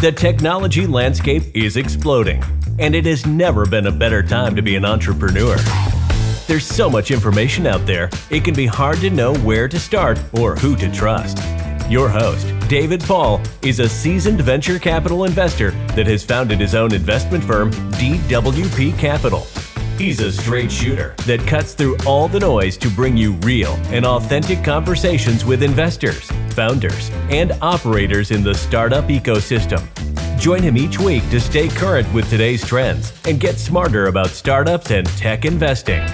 The technology landscape is exploding, and it has never been a better time to be an entrepreneur. There's so much information out there, it can be hard to know where to start or who to trust. Your host, David Paul, is a seasoned venture capital investor that has founded his own investment firm, DWP Capital. He's a straight shooter that cuts through all the noise to bring you real and authentic conversations with investors, founders, and operators in the startup ecosystem. Join him each week to stay current with today's trends and get smarter about startups and tech investing.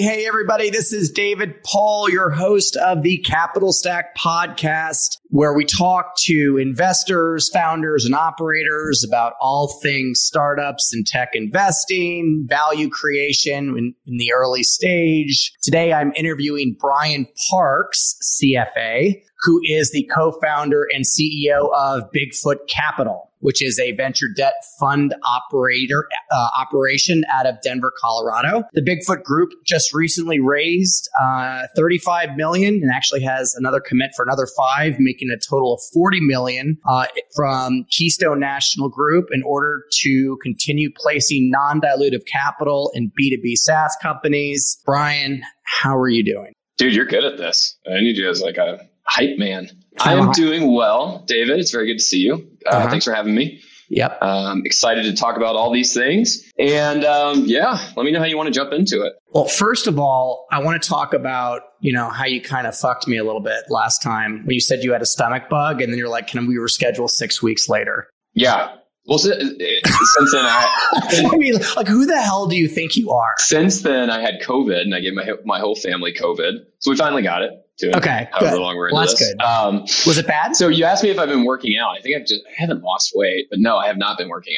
Hey, everybody. This is David Paul, your host of the Capital Stack podcast, where we talk to investors, founders, and operators about all things startups and tech investing, value creation in, in the early stage. Today, I'm interviewing Brian Parks, CFA, who is the co-founder and CEO of Bigfoot Capital which is a venture debt fund operator uh, operation out of Denver, Colorado. The Bigfoot Group just recently raised uh, 35 million and actually has another commit for another five, making a total of 40 million uh, from Keystone National Group in order to continue placing non-dilutive capital in B2B SaaS companies. Brian, how are you doing? Dude, you're good at this. I need you as like a hype man. I am doing well, David. It's very good to see you. Uh, uh-huh. Thanks for having me. Yep. Um, excited to talk about all these things. And um, yeah, let me know how you want to jump into it. Well, first of all, I want to talk about, you know, how you kind of fucked me a little bit last time when you said you had a stomach bug and then you're like, can we reschedule six weeks later? Yeah. Well, since then, I, I mean, like, who the hell do you think you are? Since then, I had COVID and I gave my my whole family COVID, so we finally got it to okay, however good. long we're well, that's this. good. Um, was it bad? So you asked me if I've been working out. I think I've just I haven't lost weight, but no, I have not been working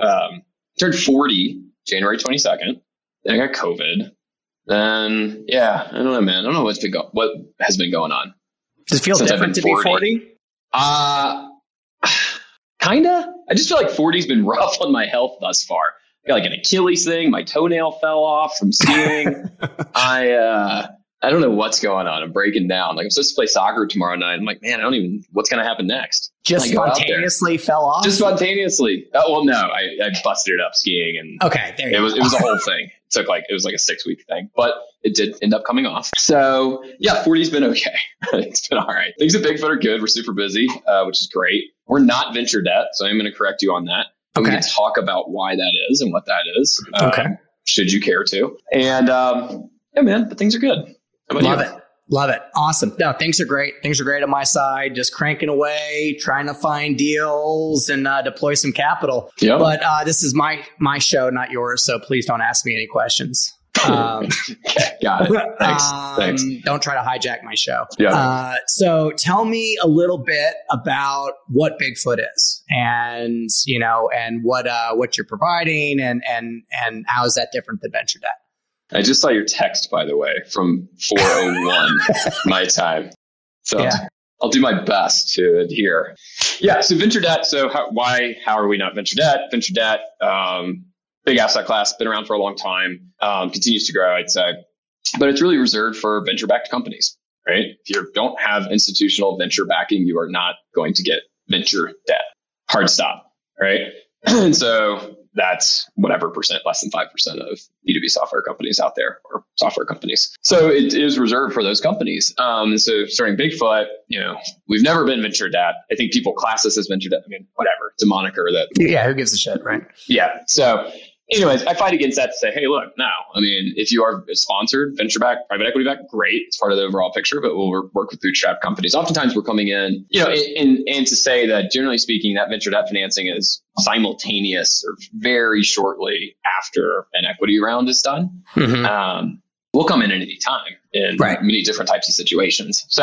out. Um, turned 40 January 22nd. Then I got COVID. Then yeah, I don't know, man. I don't know what's been go- what has been going on. Does it feel different to 40. be 40? Uh kinda. I just feel like 40's been rough on my health thus far. I got like an Achilles thing. My toenail fell off from skiing. I uh I don't know what's going on. I'm breaking down. Like I'm supposed to play soccer tomorrow night. I'm like, man, I don't even. What's going to happen next? Just spontaneously fell off. Just spontaneously. Oh, well, no, I, I busted it up skiing, and okay, there it was. It was a whole thing. It took like it was like a six week thing, but it did end up coming off. So yeah, 40's been okay. it's been all right. Things at Bigfoot are good. We're super busy, uh, which is great. We're not venture debt, so I'm going to correct you on that. Okay. We can talk about why that is and what that is. Okay. Um, should you care to? And um, yeah, man, but things are good. Love you? it. Love it. Awesome. No, things are great. Things are great on my side. Just cranking away, trying to find deals and uh, deploy some capital. Yep. But uh, this is my my show, not yours. So please don't ask me any questions. Um, Got it. Thanks. Um, Thanks. Don't try to hijack my show. Yeah. Uh, so tell me a little bit about what Bigfoot is, and you know, and what uh, what you're providing, and and and how is that different than venture debt? I just saw your text, by the way, from 401 my time. So yeah. I'll do my best to adhere. Yeah. So venture debt. So how, why, how are we not venture debt? Venture debt, um, big asset class, been around for a long time, um, continues to grow, I'd say, but it's really reserved for venture backed companies, right? If you don't have institutional venture backing, you are not going to get venture debt. Hard stop, right? and so that's whatever percent, less than 5% of B2B software companies out there or software companies. So it is reserved for those companies. Um, so starting Bigfoot, you know, we've never been venture debt. I think people class us as venture debt. I mean, whatever. It's a moniker that. Yeah, who gives a shit, right? Yeah. So anyways, I fight against that to say, hey, look, no. I mean, if you are sponsored, venture back, private equity back, great. It's part of the overall picture, but we'll work with bootstrap companies. Oftentimes we're coming in, you know, and, and to say that generally speaking, that venture debt financing is simultaneous or very shortly after an equity round is done. Mm-hmm. Um, we'll come in at any time in right. many different types of situations. So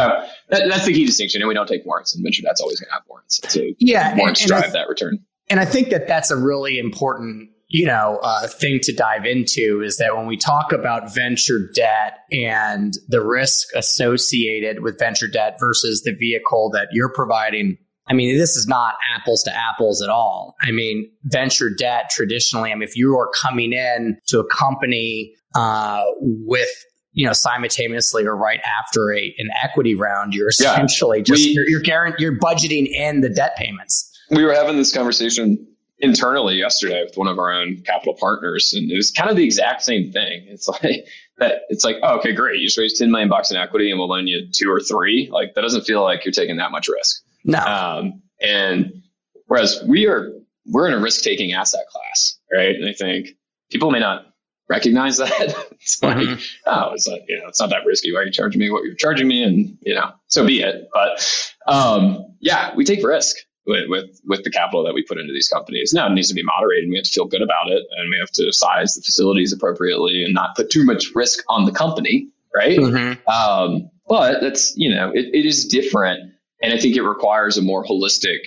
that, that's the key distinction. And we don't take warrants, and venture debt's always going to have warrants. So yeah, warrants and, and drive that return. And I think that that's a really important you know, uh, thing to dive into is that when we talk about venture debt and the risk associated with venture debt versus the vehicle that you're providing, I mean, this is not apples to apples at all. I mean, venture debt traditionally, I mean, if you are coming in to a company uh, with you know, simultaneously or right after a an equity round, you're essentially yeah. just we, you're you're, you're budgeting in the debt payments. We were having this conversation internally yesterday with one of our own capital partners, and it was kind of the exact same thing. It's like that. It's like, oh, okay, great, you just raised ten million bucks in equity, and we'll loan you two or three. Like that doesn't feel like you're taking that much risk. No. Um, and whereas we are, we're in a risk taking asset class, right? And I think people may not recognize that. it's like, mm-hmm. oh, it's like, you know, it's not that risky. Why are you charging me what you're charging me? And, you know, so be it. But um, yeah, we take risk with, with, with the capital that we put into these companies. Now it needs to be moderated and we have to feel good about it and we have to size the facilities appropriately and not put too much risk on the company. Right. Mm-hmm. Um, but that's, you know, it, it is different. And I think it requires a more holistic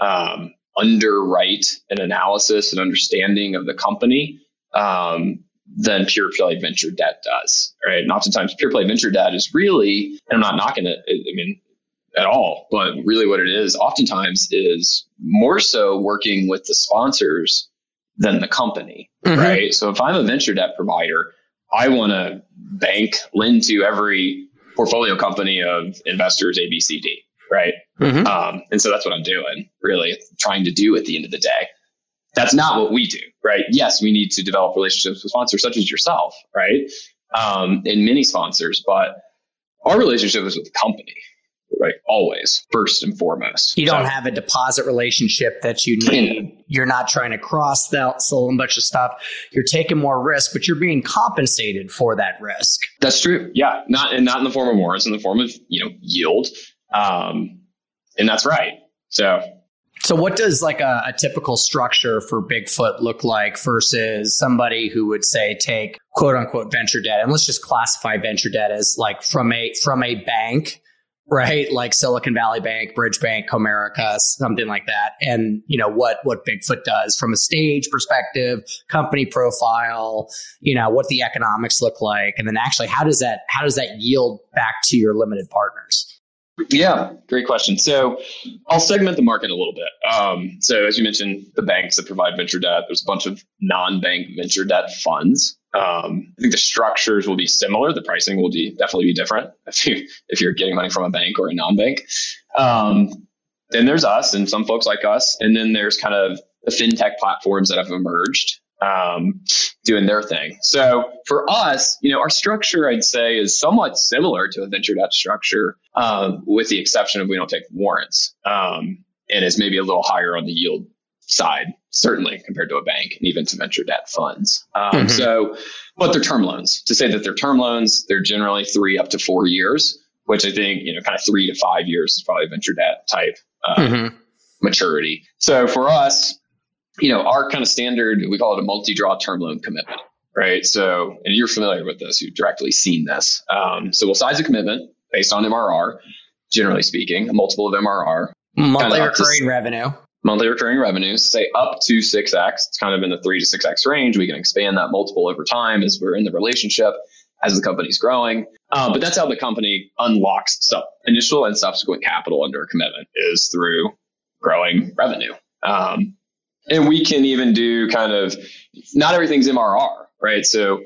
um, underwrite and analysis and understanding of the company um, than pure play venture debt does. Right. And oftentimes pure play venture debt is really, and I'm not knocking it, I mean, at all, but really what it is oftentimes is more so working with the sponsors than the company. Mm-hmm. Right. So if I'm a venture debt provider, I want to bank, lend to every portfolio company of investors A, B, C, D. Right. Mm-hmm. Um, and so that's what I'm doing, really trying to do at the end of the day. That's not what we do, right? Yes, we need to develop relationships with sponsors such as yourself, right? Um, and many sponsors, but our relationship is with the company, right? Always, first and foremost. You don't so, have a deposit relationship that you need. You're not trying to cross sell, sell a bunch of stuff. You're taking more risk, but you're being compensated for that risk. That's true. Yeah, not and not in the form of warrants, in the form of you know yield, um, and that's right. So so, what does like a, a, typical structure for Bigfoot look like versus somebody who would say take quote unquote venture debt, and let's just classify venture debt as like from a from a bank, right? Like Silicon Valley Bank, Bridge Bank, Comerica, something like that, and you know what what Bigfoot does from a stage perspective, company profile, you know what the economics look like, and then actually how does that how does that yield back to your limited partners? Yeah, great question. So I'll segment the market a little bit. Um, so as you mentioned, the banks that provide venture debt, there's a bunch of non-bank venture debt funds. Um, I think the structures will be similar. The pricing will be, definitely be different if you if you're getting money from a bank or a non-bank. Um, then there's us and some folks like us, and then there's kind of the fintech platforms that have emerged um, doing their thing. So for us, you know, our structure, I'd say, is somewhat similar to a venture debt structure, um, with the exception of we don't take warrants, um, and is maybe a little higher on the yield side, certainly compared to a bank and even to venture debt funds. Um, mm-hmm. So, but they're term loans. To say that they're term loans, they're generally three up to four years, which I think you know, kind of three to five years is probably venture debt type. Uh, mm-hmm. Maturity. So for us, you know, our kind of standard, we call it a multi-draw term loan commitment, right? So, and you're familiar with this, you've directly seen this. Um, so we'll size a commitment based on MRR, generally speaking, a multiple of MRR. Monthly recurring to, revenue. Monthly recurring revenue, say up to 6x. It's kind of in the 3 to 6x range. We can expand that multiple over time as we're in the relationship, as the company's growing. Um, but that's how the company unlocks sub- initial and subsequent capital under a commitment is through growing revenue. Um, and we can even do kind of not everything's MRR, right? So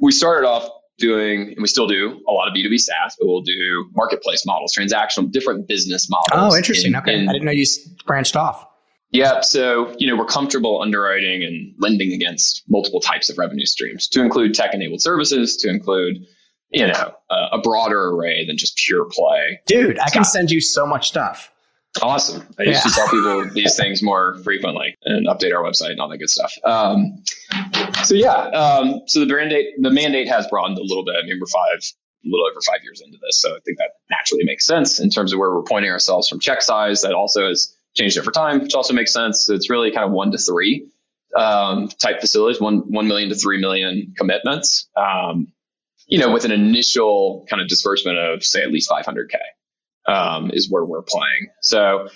we started off doing, and we still do a lot of B2B SaaS, but we'll do marketplace models, transactional, different business models. Oh, interesting. In, okay. In, I didn't know you branched off. Yeah. So, you know, we're comfortable underwriting and lending against multiple types of revenue streams to include tech enabled services, to include, you know, uh, a broader array than just pure play. Dude, I can send you so much stuff. Awesome. I used to tell people these things more frequently and update our website and all that good stuff. Um, so yeah, um, so the mandate the mandate has broadened a little bit. I mean, we're five, a little over five years into this, so I think that naturally makes sense in terms of where we're pointing ourselves from check size. That also has changed over time, which also makes sense. It's really kind of one to three um, type facilities, one one million to three million commitments. Um, you know, with an initial kind of disbursement of say at least 500k um, is where we're playing. So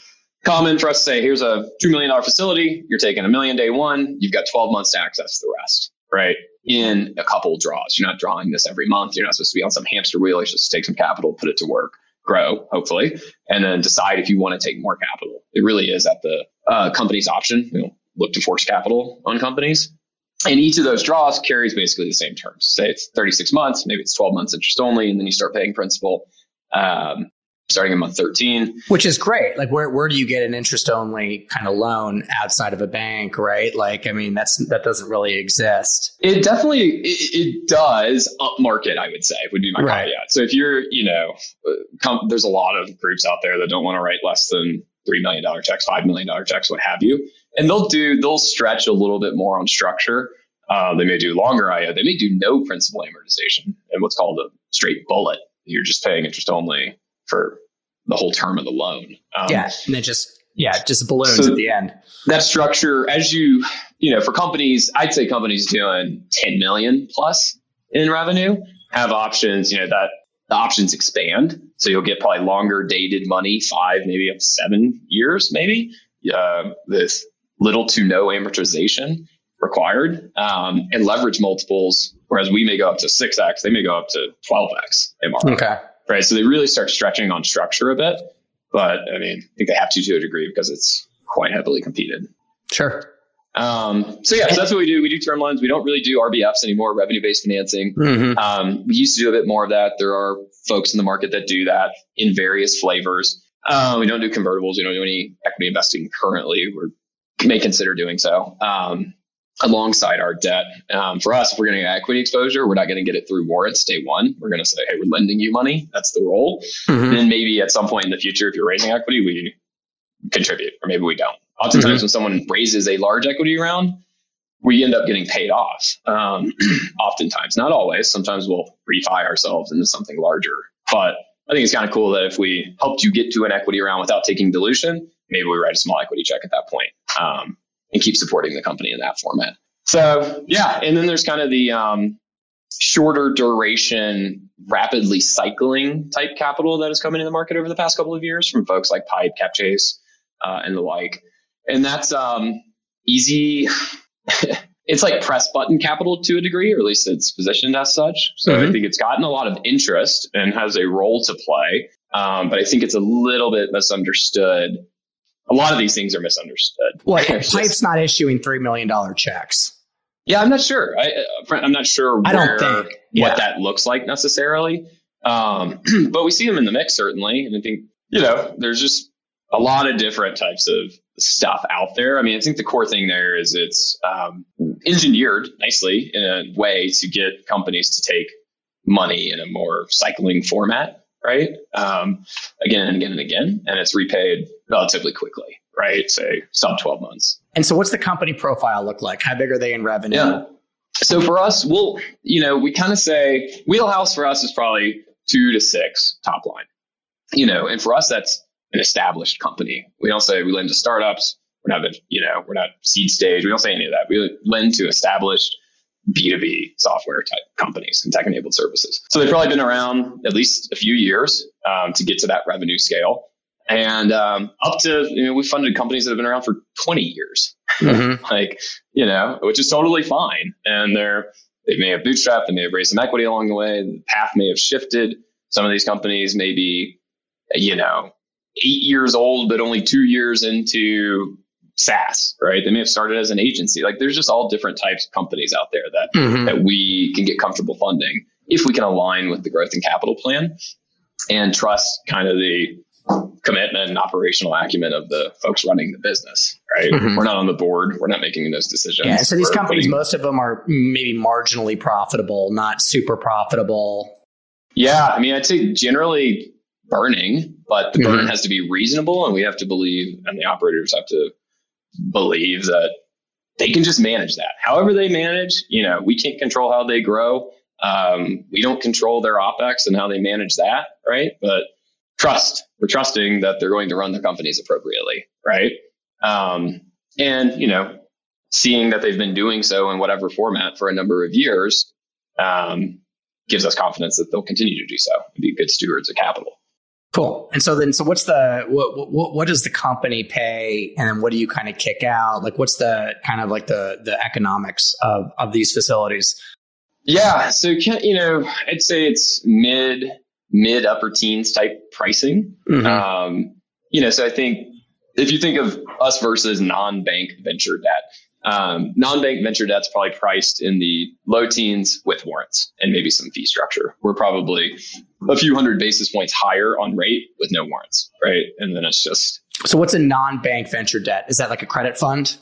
common for us to say, here's a $2 million facility. You're taking a million day one. You've got 12 months to access the rest, right? In a couple draws. You're not drawing this every month. You're not supposed to be on some hamster wheel. You're supposed to take some capital, put it to work, grow, hopefully, and then decide if you want to take more capital. It really is at the uh, company's option. You know, look to force capital on companies. and each of those draws carries basically the same terms. Say it's 36 months, maybe it's 12 months interest only, and then you start paying principal. Um, starting in month 13 which is great. Like where, where do you get an interest only kind of loan outside of a bank right? Like i mean that's that doesn't really exist. It definitely it, it does up market i would say would be my right. caveat. So if you're you know com- there's a lot of groups out there that don't want to write less than three million dollar checks five million dollar checks what have you. And they'll do they'll stretch a little bit more on structure. Uh, they may do longer IO. They may do no principal amortization and what's called a straight bullet. You're just paying interest only for the whole term of the loan. Um, yeah, and it just yeah, just balloons so at the end. That structure, as you you know, for companies, I'd say companies doing 10 million plus in revenue have options. You know that the options expand, so you'll get probably longer dated money, five maybe up to seven years, maybe uh, with little to no amortization required, um, and leverage multiples. Whereas we may go up to six x, they may go up to 12x MRR. Okay right? So they really start stretching on structure a bit. But I mean, I think they have to to a degree because it's quite heavily competed. Sure. Um, so yeah, so that's what we do. We do term loans. We don't really do RBFs anymore, revenue based financing. Mm-hmm. Um, we used to do a bit more of that. There are folks in the market that do that in various flavors. Uh, we don't do convertibles. We don't do any equity investing currently. We may consider doing so. Um, alongside our debt. Um, for us, if we're going to get equity exposure, we're not going to get it through warrants day one. We're going to say, hey, we're lending you money. That's the role. Mm-hmm. And maybe at some point in the future, if you're raising equity, we contribute, or maybe we don't. Oftentimes, mm-hmm. when someone raises a large equity round, we end up getting paid off. Um, oftentimes, not always. Sometimes we'll refi ourselves into something larger. But I think it's kind of cool that if we helped you get to an equity round without taking dilution, maybe we write a small equity check at that point. Um, and keep supporting the company in that format. So yeah, and then there's kind of the um, shorter duration, rapidly cycling type capital that has come into the market over the past couple of years from folks like Pipe, Capchase, uh, and the like. And that's um, easy. it's like press button capital to a degree, or at least it's positioned as such. So mm-hmm. I think it's gotten a lot of interest and has a role to play. Um, but I think it's a little bit misunderstood a lot of these things are misunderstood. Well, Pipe's just, not issuing $3 million checks. Yeah, I'm not sure. I, am uh, not sure I don't think, yeah. what that looks like necessarily. Um, but we see them in the mix, certainly. And I think, you know, there's just a lot of different types of stuff out there. I mean, I think the core thing there is it's um, engineered nicely in a way to get companies to take money in a more cycling format right? Um, again and again and again, and it's repaid relatively quickly, right? Say sub 12 months. And so, what's the company profile look like? How big are they in revenue? Yeah. So for us, we'll, you know, we kind of say wheelhouse for us is probably two to six top line, you know, and for us, that's an established company. We don't say we lend to startups. We're not, you know, we're not seed stage. We don't say any of that. We lend to established B2B software type companies and tech enabled services. So they've probably been around at least a few years um, to get to that revenue scale. And um, up to, you know, we funded companies that have been around for 20 years, mm-hmm. like, you know, which is totally fine. And they're, they may have bootstrapped, they may have raised some equity along the way. The path may have shifted. Some of these companies may be, you know, eight years old, but only two years into SaaS, right? They may have started as an agency. Like there's just all different types of companies out there that mm-hmm. that we can get comfortable funding if we can align with the growth and capital plan and trust kind of the commitment and operational acumen of the folks running the business, right? Mm-hmm. We're not on the board. We're not making those decisions. Yeah. So these We're companies, putting, most of them are maybe marginally profitable, not super profitable. Yeah. I mean, I'd say generally burning, but the mm-hmm. burn has to be reasonable and we have to believe and the operators have to believe that they can just manage that. However they manage, you know, we can't control how they grow. Um, we don't control their opex and how they manage that, right? But trust, we're trusting that they're going to run their companies appropriately, right? Um, and you know, seeing that they've been doing so in whatever format for a number of years um, gives us confidence that they'll continue to do so and be good stewards of capital. Cool. And so then, so what's the what, what, what does the company pay, and then what do you kind of kick out? Like, what's the kind of like the the economics of of these facilities? Yeah. So you know, I'd say it's mid mid upper teens type pricing. Mm-hmm. Um, you know, so I think if you think of us versus non bank venture debt, Um, non-bank venture debt's probably priced in the low teens with warrants and maybe some fee structure. We're probably a few hundred basis points higher on rate with no warrants, right? And then it's just. So what's a non-bank venture debt? Is that like a credit fund?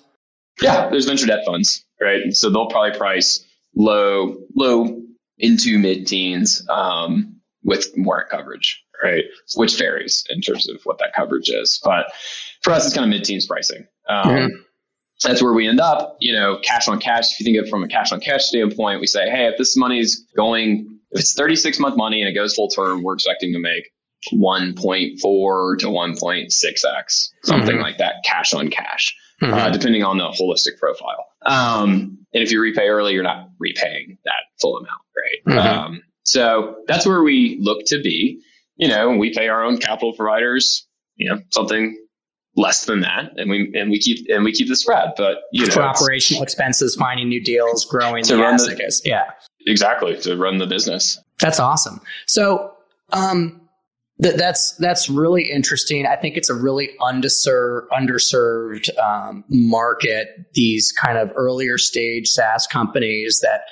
Yeah, there's venture debt funds, right? So they'll probably price low, low into mid-teens um, with warrant coverage, right? Which varies in terms of what that coverage is, but for us, it's kind of mid-teens pricing. Um, mm-hmm that's where we end up, you know, cash on cash. If you think of it from a cash on cash standpoint, we say, hey, if this money is going, if it's 36 month money and it goes full term, we're expecting to make 1.4 to 1.6x, something mm-hmm. like that, cash on cash, mm-hmm. uh, depending on the holistic profile. Um, and if you repay early, you're not repaying that full amount, right? Mm-hmm. Um, so that's where we look to be. You know, we pay our own capital providers, you know, something less than that, and we and we keep and we keep the spread. But you know, for operational expenses, finding new deals, growing to the run the, yeah, exactly to run the business. That's awesome. So, um, th- that's that's really interesting. I think it's a really underserved underserved um, market. These kind of earlier stage SaaS companies that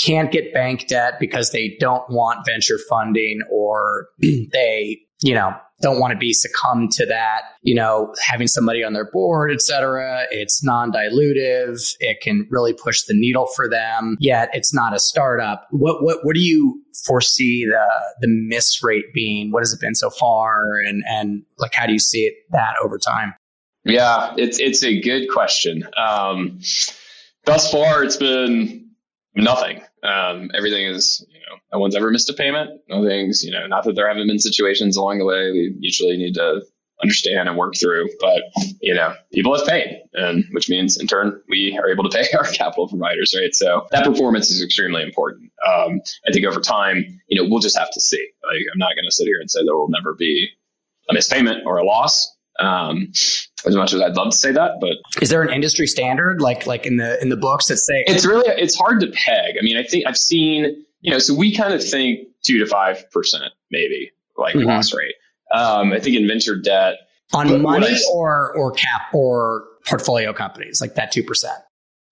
can't get bank debt because they don't want venture funding or they you know don't want to be succumbed to that, you know, having somebody on their board, et cetera. It's non-dilutive. It can really push the needle for them, yet it's not a startup. What, what, what do you foresee the, the miss rate being? What has it been so far? And, and like, how do you see it that over time? Yeah, it's, it's a good question. Um, thus far, it's been nothing. Um, everything is, no one's ever missed a payment. No things, you know, not that there haven't been situations along the way we usually need to understand and work through, but you know, people have paid, and which means in turn we are able to pay our capital providers, right? So that performance is extremely important. Um, I think over time, you know, we'll just have to see. Like, I'm not going to sit here and say there will never be a missed payment or a loss. Um, as much as I'd love to say that, but is there an industry standard like like in the in the books that say it's really it's hard to peg. I mean, I think I've seen you know, so we kind of think two to five percent maybe like mm-hmm. loss rate. Um, I think in venture debt on money I, or or cap or portfolio companies like that two percent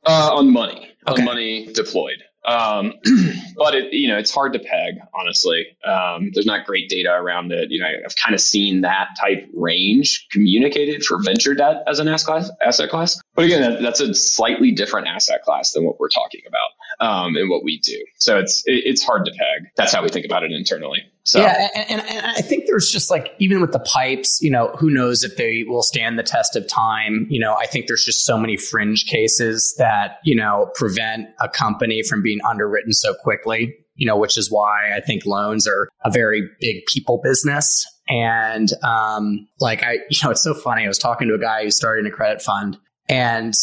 uh, on money okay. on money deployed. Um, but it, you know, it's hard to peg, honestly. Um, there's not great data around it. You know, I've kind of seen that type range communicated for venture debt as an asset class. Asset class. But again, that, that's a slightly different asset class than what we're talking about um, and what we do. So it's it, it's hard to peg. That's how we think about it internally. So. Yeah, and, and, and, I think there's just like even with the pipes, you know, who knows if they will stand the test of time. You know, I think there's just so many fringe cases that you know prevent a company from being underwritten so quickly. You know, which is why I think loans are a very big people business. And um, like I, you know, it's so funny. I was talking to a guy who's starting a credit fund, and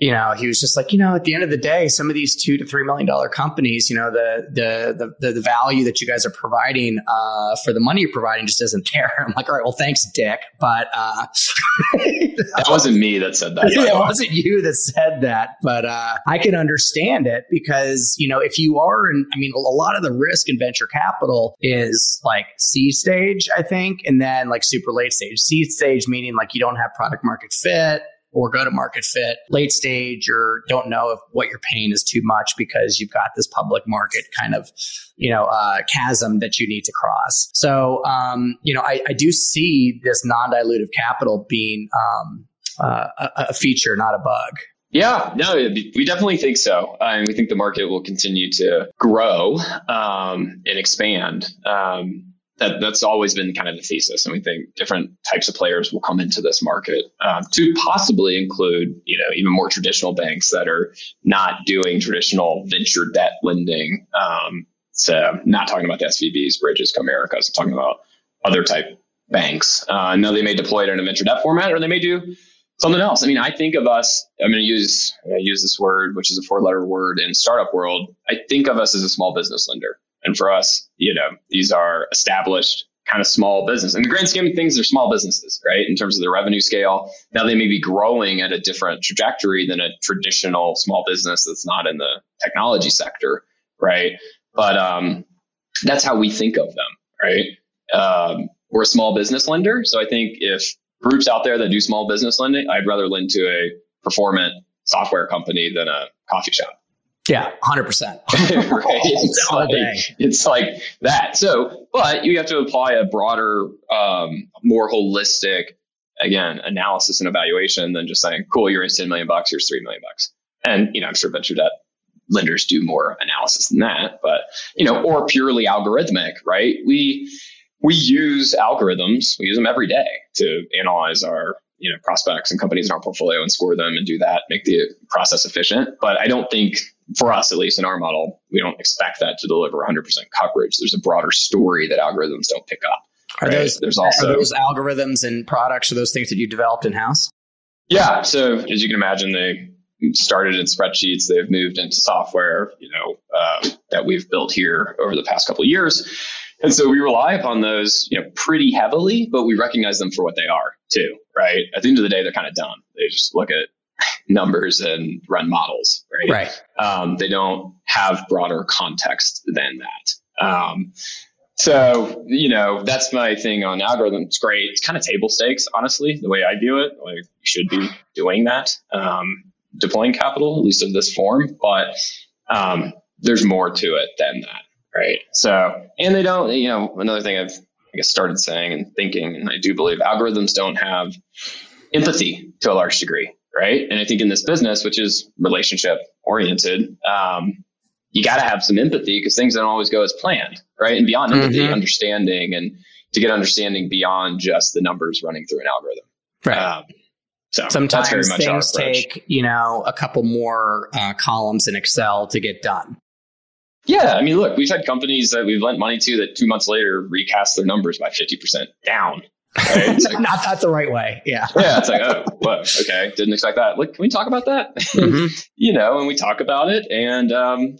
you know, he was just like, you know, at the end of the day, some of these two to three million dollar companies, you know, the the the the, value that you guys are providing uh, for the money you're providing just isn't there. I'm like, all right, well, thanks, Dick, but uh, that wasn't me that said that. it wasn't you that said that, but uh, I can understand it because you know, if you are, in, I mean, a lot of the risk in venture capital is like seed stage, I think, and then like super late stage. seed stage meaning like you don't have product market fit or go to market fit late stage or don't know if what you're paying is too much because you've got this public market kind of you know uh, chasm that you need to cross so um, you know I, I, do see this non-dilutive capital being um, uh, a, a, feature not a bug yeah, no, we definitely think so. And we think the market will continue to grow um, and expand. Um, that that's always been kind of the thesis, and we think different types of players will come into this market um, to possibly include, you know, even more traditional banks that are not doing traditional venture debt lending. Um, so, not talking about the SVBs, Bridges, Comerica's. I'm talking about other type banks. Uh, now they may deploy it in a venture debt format, or they may do something else. I mean, I think of us. I'm going to use I use this word, which is a four letter word in startup world. I think of us as a small business lender. And for us, you know, these are established kind of small business. In the grand scheme of things, they're small businesses, right? In terms of their revenue scale. Now they may be growing at a different trajectory than a traditional small business that's not in the technology sector, right? But um, that's how we think of them, right? Um, we're a small business lender. So I think if groups out there that do small business lending, I'd rather lend to a performant software company than a coffee shop. Yeah, hundred percent. It's like, it's like that. So, but you have to apply a broader, um, more holistic, again, analysis and evaluation than just saying, "Cool, you're in ten million bucks. Here's three million bucks." And you know, I'm sure venture debt lenders do more analysis than that, but you know, or purely algorithmic, right? We we use algorithms. We use them every day to analyze our you know prospects and companies in our portfolio and score them and do that, make the process efficient. But I don't think for us, at least in our model, we don't expect that to deliver 100% coverage. There's a broader story that algorithms don't pick up. Are right? those there's also are those algorithms and products? Are those things that you developed in house? Yeah. So as you can imagine, they started in spreadsheets. They've moved into software, you know, uh, that we've built here over the past couple of years. And so we rely upon those, you know, pretty heavily, but we recognize them for what they are too, right? At the end of the day, they're kind of dumb. They just look at numbers and run models, right? Right. Um, they don't have broader context than that. Um, so, you know, that's my thing on algorithms. It's great. It's kind of table stakes, honestly, the way I view it. Like, you should be doing that. Um, deploying capital, at least of this form, but um, there's more to it than that, right? So, and they don't, you know, another thing I've, I guess, started saying and thinking, and I do believe algorithms don't have empathy to a large degree, right? And I think in this business, which is relationship oriented, um, you got to have some empathy because things don't always go as planned, right? And beyond empathy, mm-hmm. understanding, and to get understanding beyond just the numbers running through an algorithm. Right. Um, so sometimes things take, you know, a couple more uh, columns in Excel to get done. Yeah. I mean, look, we've had companies that we've lent money to that two months later recast their numbers by 50% down. Right? Like, Not that the right way. Yeah. yeah. It's like, oh, what? Okay. Didn't expect that. Look, can we talk about that? Mm-hmm. you know, and we talk about it and, um,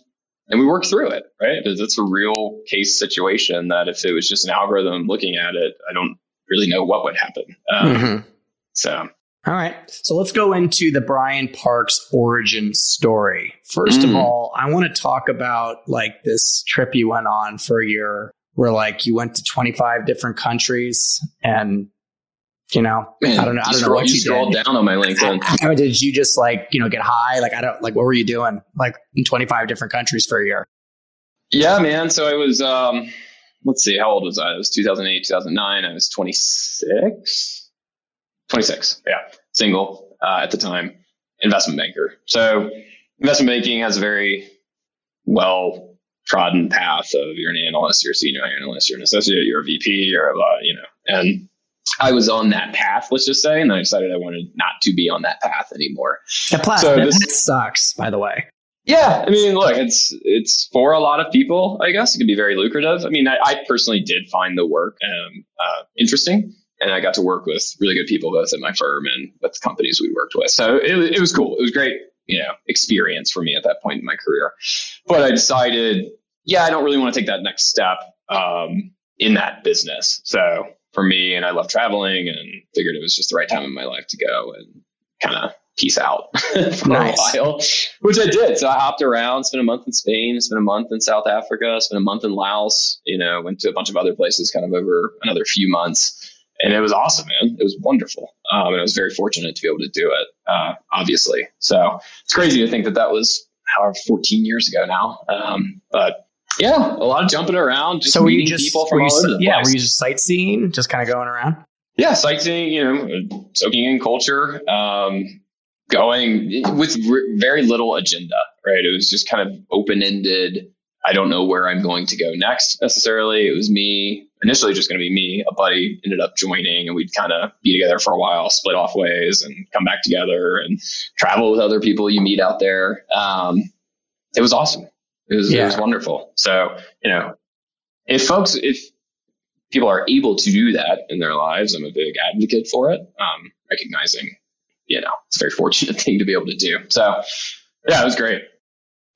and we work through it, right? Because it's a real case situation that if it was just an algorithm looking at it, I don't really know what would happen. Um, mm-hmm. So all right. So let's go into the Brian Parks origin story. First mm. of all, I want to talk about like this trip you went on for your where like you went to 25 different countries and you know, Man, I don't know. I don't know what you, scrolled did. down on my LinkedIn. How, did you just like, you know, get high? Like, I don't like, what were you doing? Like in 25 different countries for a year? Yeah, man. So I was, um, let's see, how old was I? It was 2008, 2009. I was 26. 26. Yeah. Single uh, at the time, investment banker. So investment banking has a very well trodden path of you're an analyst, you're a senior analyst, you're an associate, you're a VP, you're a, you know, and I was on that path, let's just say, and I decided I wanted not to be on that path anymore. The path, so this, sucks, by the way. Yeah, I mean, look, it's it's for a lot of people. I guess it can be very lucrative. I mean, I, I personally did find the work um, uh, interesting and I got to work with really good people both at my firm and with the companies we worked with. So it, it was cool. It was great, you know, experience for me at that point in my career. But I decided, yeah, I don't really want to take that next step um, in that business. So for me, and I love traveling, and figured it was just the right time in my life to go and kind of peace out for nice. a while, which I did. So I hopped around, spent a month in Spain, spent a month in South Africa, spent a month in Laos, you know, went to a bunch of other places kind of over another few months and it was awesome, man. It was wonderful. Um, and I was very fortunate to be able to do it, uh, obviously. So it's crazy to think that that was however 14 years ago now. Um, but yeah, a lot of jumping around, just so meeting just, people from all over the yeah, place. were you just sightseeing, just kind of going around? Yeah, sightseeing, you know, soaking in culture, um, going with very little agenda, right? It was just kind of open ended I don't know where I'm going to go next necessarily. It was me, initially just going to be me. A buddy ended up joining and we'd kind of be together for a while, split off ways and come back together and travel with other people you meet out there. Um, it was awesome. It was, yeah. it was wonderful. So, you know, if folks, if people are able to do that in their lives, I'm a big advocate for it. Um, recognizing, you know, it's a very fortunate thing to be able to do. So yeah, it was great.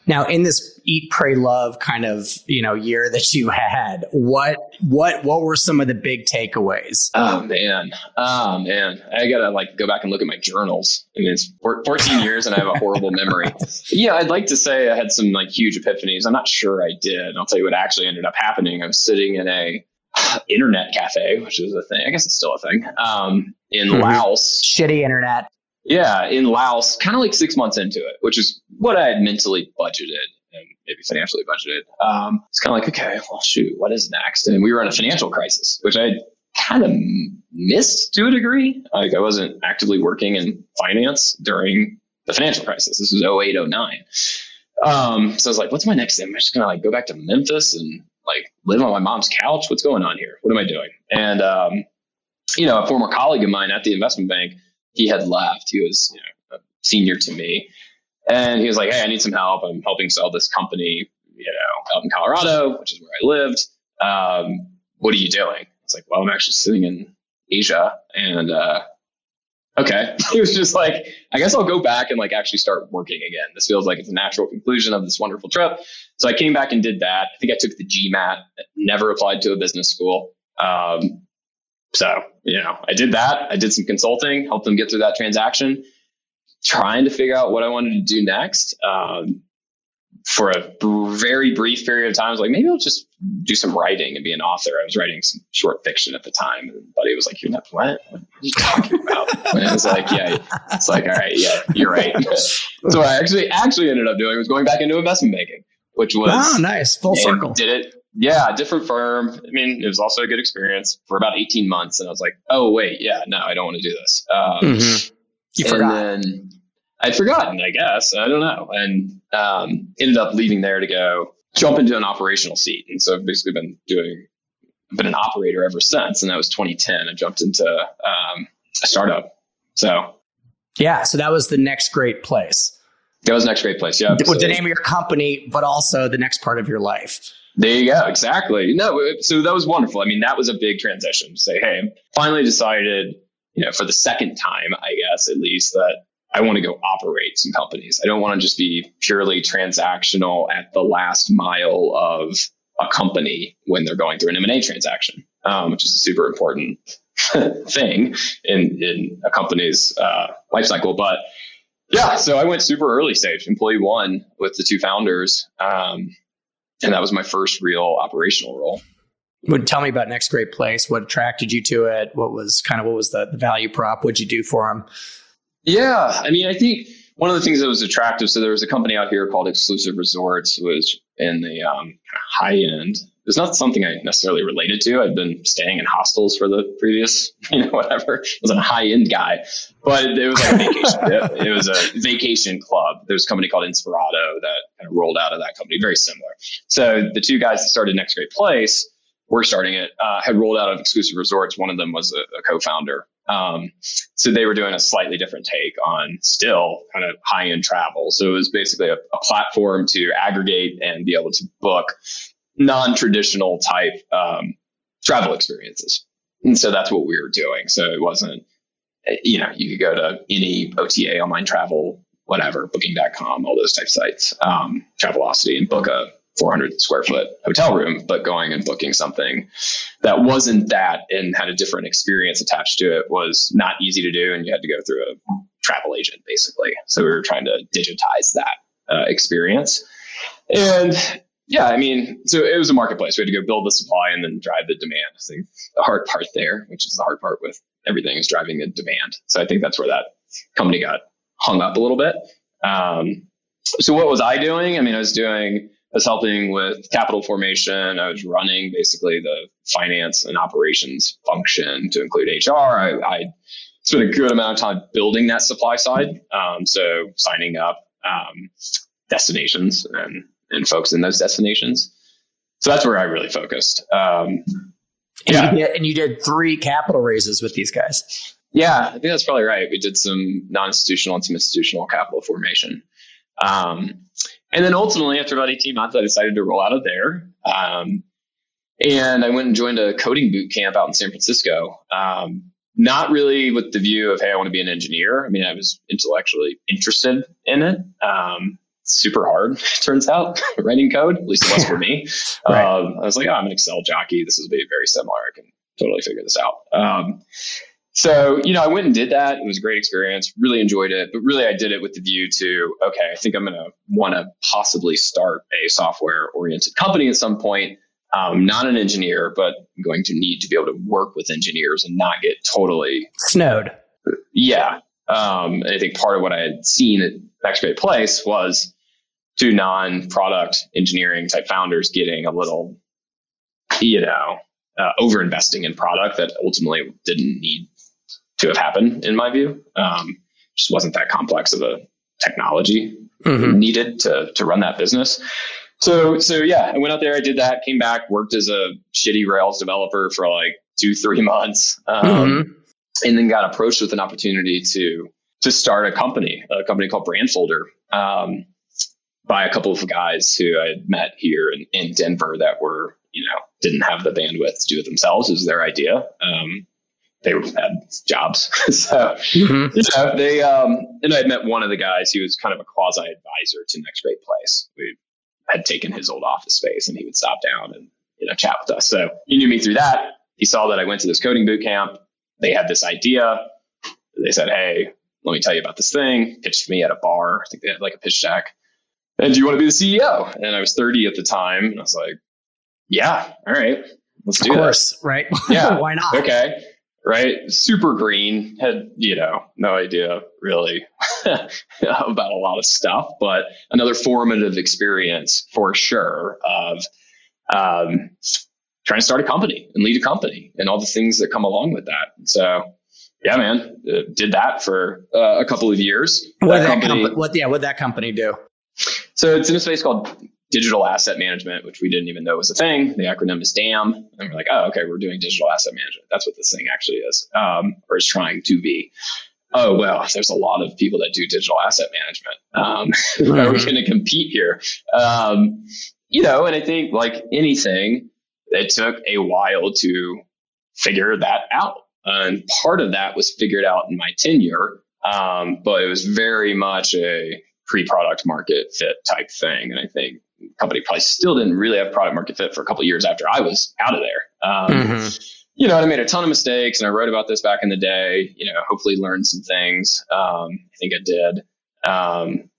Now, in this eat, pray, love kind of you know year that you had, what what what were some of the big takeaways? Oh man, oh man, I gotta like go back and look at my journals. I mean, it's 14 years and I have a horrible memory. Yeah, I'd like to say I had some like huge epiphanies. I'm not sure I did. I'll tell you what actually ended up happening. I was sitting in a internet cafe, which is a thing. I guess it's still a thing. Um, in mm-hmm. Laos, shitty internet. Yeah, in Laos, kind of like six months into it, which is what I had mentally budgeted and maybe financially budgeted. Um, it's kind of like, okay, well, shoot, what is next? And we were in a financial crisis, which I kind of missed to a degree. Like I wasn't actively working in finance during the financial crisis. This was 08, 09. Um, so I was like, what's my next thing? Am I just going to like go back to Memphis and like live on my mom's couch? What's going on here? What am I doing? And, um, you know, a former colleague of mine at the investment bank, he had left. He was, you know, senior to me. And he was like, Hey, I need some help. I'm helping sell this company, you know, out in Colorado, which is where I lived. Um, what are you doing? I was like, well, I'm actually sitting in Asia and, uh, okay. he was just like, I guess I'll go back and like actually start working again. This feels like it's a natural conclusion of this wonderful trip. So I came back and did that. I think I took the GMAT, never applied to a business school. Um, so, you know, I did that. I did some consulting, helped them get through that transaction, trying to figure out what I wanted to do next. Um, for a very brief period of time, I was like, maybe I'll just do some writing and be an author. I was writing some short fiction at the time. And Buddy was like, You're not what? What are you talking about? And I was like, Yeah, it's like, all right, yeah, you're right. so what I actually actually ended up doing was going back into investment banking, which was oh nice. Full circle. Did it yeah, different firm. I mean, it was also a good experience for about 18 months. And I was like, oh, wait, yeah, no, I don't want to do this. Um, mm-hmm. You forgot. then I'd forgotten, I guess. I don't know. And um, ended up leaving there to go jump into an operational seat. And so I've basically been doing, been an operator ever since. And that was 2010. I jumped into um, a startup. So, yeah, so that was the next great place. That was the next great place. Yeah. With so, the name of your company, but also the next part of your life. There you go. Exactly. No, so that was wonderful. I mean, that was a big transition to say, hey, finally decided, you know, for the second time, I guess, at least, that I want to go operate some companies. I don't want to just be purely transactional at the last mile of a company when they're going through an M&A transaction, um, which is a super important thing in, in a company's uh, life cycle. But yeah, so I went super early stage, employee one with the two founders. Um, and that was my first real operational role. Would tell me about Next Great Place. What attracted you to it? What was kind of what was the, the value prop? What'd you do for them? Yeah, I mean, I think one of the things that was attractive. So there was a company out here called Exclusive Resorts, was in the um, high end it's not something I necessarily related to. I've been staying in hostels for the previous, you know, whatever. I was a high end guy, but it was like a vacation. it, it, was a vacation club. There's a company called Inspirato that kind of rolled out of that company, very similar. So the two guys that started Next Great Place were starting it, uh, had rolled out of exclusive resorts. One of them was a, a co-founder. Um, so they were doing a slightly different take on still kind of high end travel. So it was basically a, a platform to aggregate and be able to book non-traditional type um, travel experiences. And so that's what we were doing. So it wasn't, you know, you could go to any OTA, online travel, whatever, booking.com, all those type sites, um, Travelocity and book a 400 square foot hotel room, but going and booking something that wasn't that and had a different experience attached to it was not easy to do. And you had to go through a travel agent basically. So we were trying to digitize that uh, experience. And yeah, I mean, so it was a marketplace. We had to go build the supply and then drive the demand. I think the hard part there, which is the hard part with everything, is driving the demand. So I think that's where that company got hung up a little bit. Um, so what was I doing? I mean, I was doing, I was helping with capital formation. I was running basically the finance and operations function to include HR. I, I spent a good amount of time building that supply side. Um, so signing up um, destinations and and folks in those destinations. So that's where I really focused. Um, and, yeah. you did, and you did three capital raises with these guys. Yeah, I think that's probably right. We did some non-institutional and some institutional capital formation. Um, and then ultimately, after about 18 months, I decided to roll out of there. Um, and I went and joined a coding boot camp out in San Francisco. Um, not really with the view of, hey, I want to be an engineer. I mean, I was intellectually interested in it. Um, super hard, turns out, writing code. At least it was for me. right. um, I was like, oh, I'm an Excel jockey. This is be very similar. I can totally figure this out. Um, so, you know, I went and did that. It was a great experience. Really enjoyed it. But really, I did it with the view to, okay, I think I'm going to want to possibly start a software oriented company at some point. Um, not an engineer, but I'm going to need to be able to work with engineers and not get totally snowed. Yeah, Um, and I think part of what I had seen at Next Great Place was two non-product engineering type founders getting a little, you know, uh, over investing in product that ultimately didn't need to have happened, in my view. Um, just wasn't that complex of a technology mm-hmm. needed to to run that business. So so yeah, I went out there, I did that, came back, worked as a shitty Rails developer for like two three months, um, mm-hmm. And then got approached with an opportunity to to start a company, a company called Brandfolder. Um, by a couple of guys who I had met here in, in Denver that were, you know, didn't have the bandwidth to do it themselves. It was their idea. Um, they had jobs. so, mm-hmm. know, they, um, and I had met one of the guys. He was kind of a quasi advisor to Next Great Place. We had taken his old office space and he would stop down and, you know, chat with us. So he knew me through that. He saw that I went to this coding boot camp. They had this idea. They said, Hey, let me tell you about this thing. Pitched me at a bar. I think they had like a pitch deck. And do you want to be the CEO? And I was 30 at the time. And I was like, yeah, all right, let's do it. of course, this. right? Yeah. Why not? Okay right? Super green, had, you know, no idea really about a lot of stuff, but another formative experience for sure of um, trying to start a company and lead a company and all the things that come along with that. So, yeah, man, uh, did that for uh, a couple of years. What that company, com- what, yeah, what that company do? So it's in a space called digital asset management, which we didn't even know was a thing. The acronym is DAM. And we're like, oh, okay, we're doing digital asset management. That's what this thing actually is, um, or is trying to be. Oh, well, there's a lot of people that do digital asset management. Um, are we mm-hmm. going to compete here? Um, you know, and I think like anything, it took a while to figure that out. And part of that was figured out in my tenure. Um, but it was very much a pre-product market fit type thing. And I think the company probably still didn't really have product market fit for a couple years after I was out of there. Um, mm-hmm. You know, I made a ton of mistakes, and I wrote about this back in the day. You know, hopefully learned some things. Um, I think I did. Um,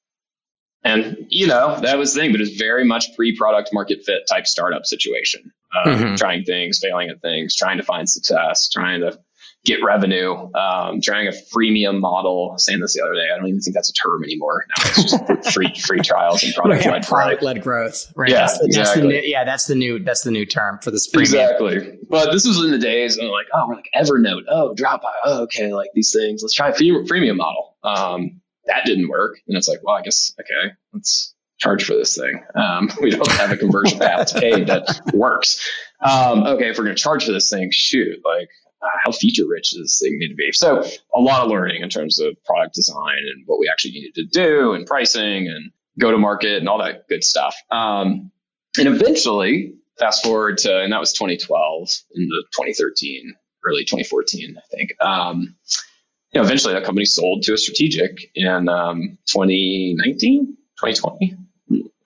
and you know that was the thing, but it's very much pre-product market fit type startup situation. Uh, mm-hmm. Trying things, failing at things, trying to find success, trying to get revenue, um, trying a freemium model. Saying this the other day, I don't even think that's a term anymore. Now it's just free free trials and product led product led growth. Right. Yeah, that's the, exactly. That's the new, yeah, that's the new that's the new term for this. Freemium. Exactly. But this was in the days and like, oh, we're like Evernote, oh, Dropbox, oh, okay, like these things. Let's try a freemium model. Um, that didn't work, and it's like, well, I guess okay, let's charge for this thing. Um, we don't have a conversion path to pay that works. Um, okay, if we're going to charge for this thing, shoot, like uh, how feature rich does this thing need to be? So a lot of learning in terms of product design and what we actually needed to do and pricing and go to market and all that good stuff. Um, and eventually fast forward to, and that was 2012 into 2013, early 2014, I think. You know, eventually that company sold to a strategic in um, 2019, 2020.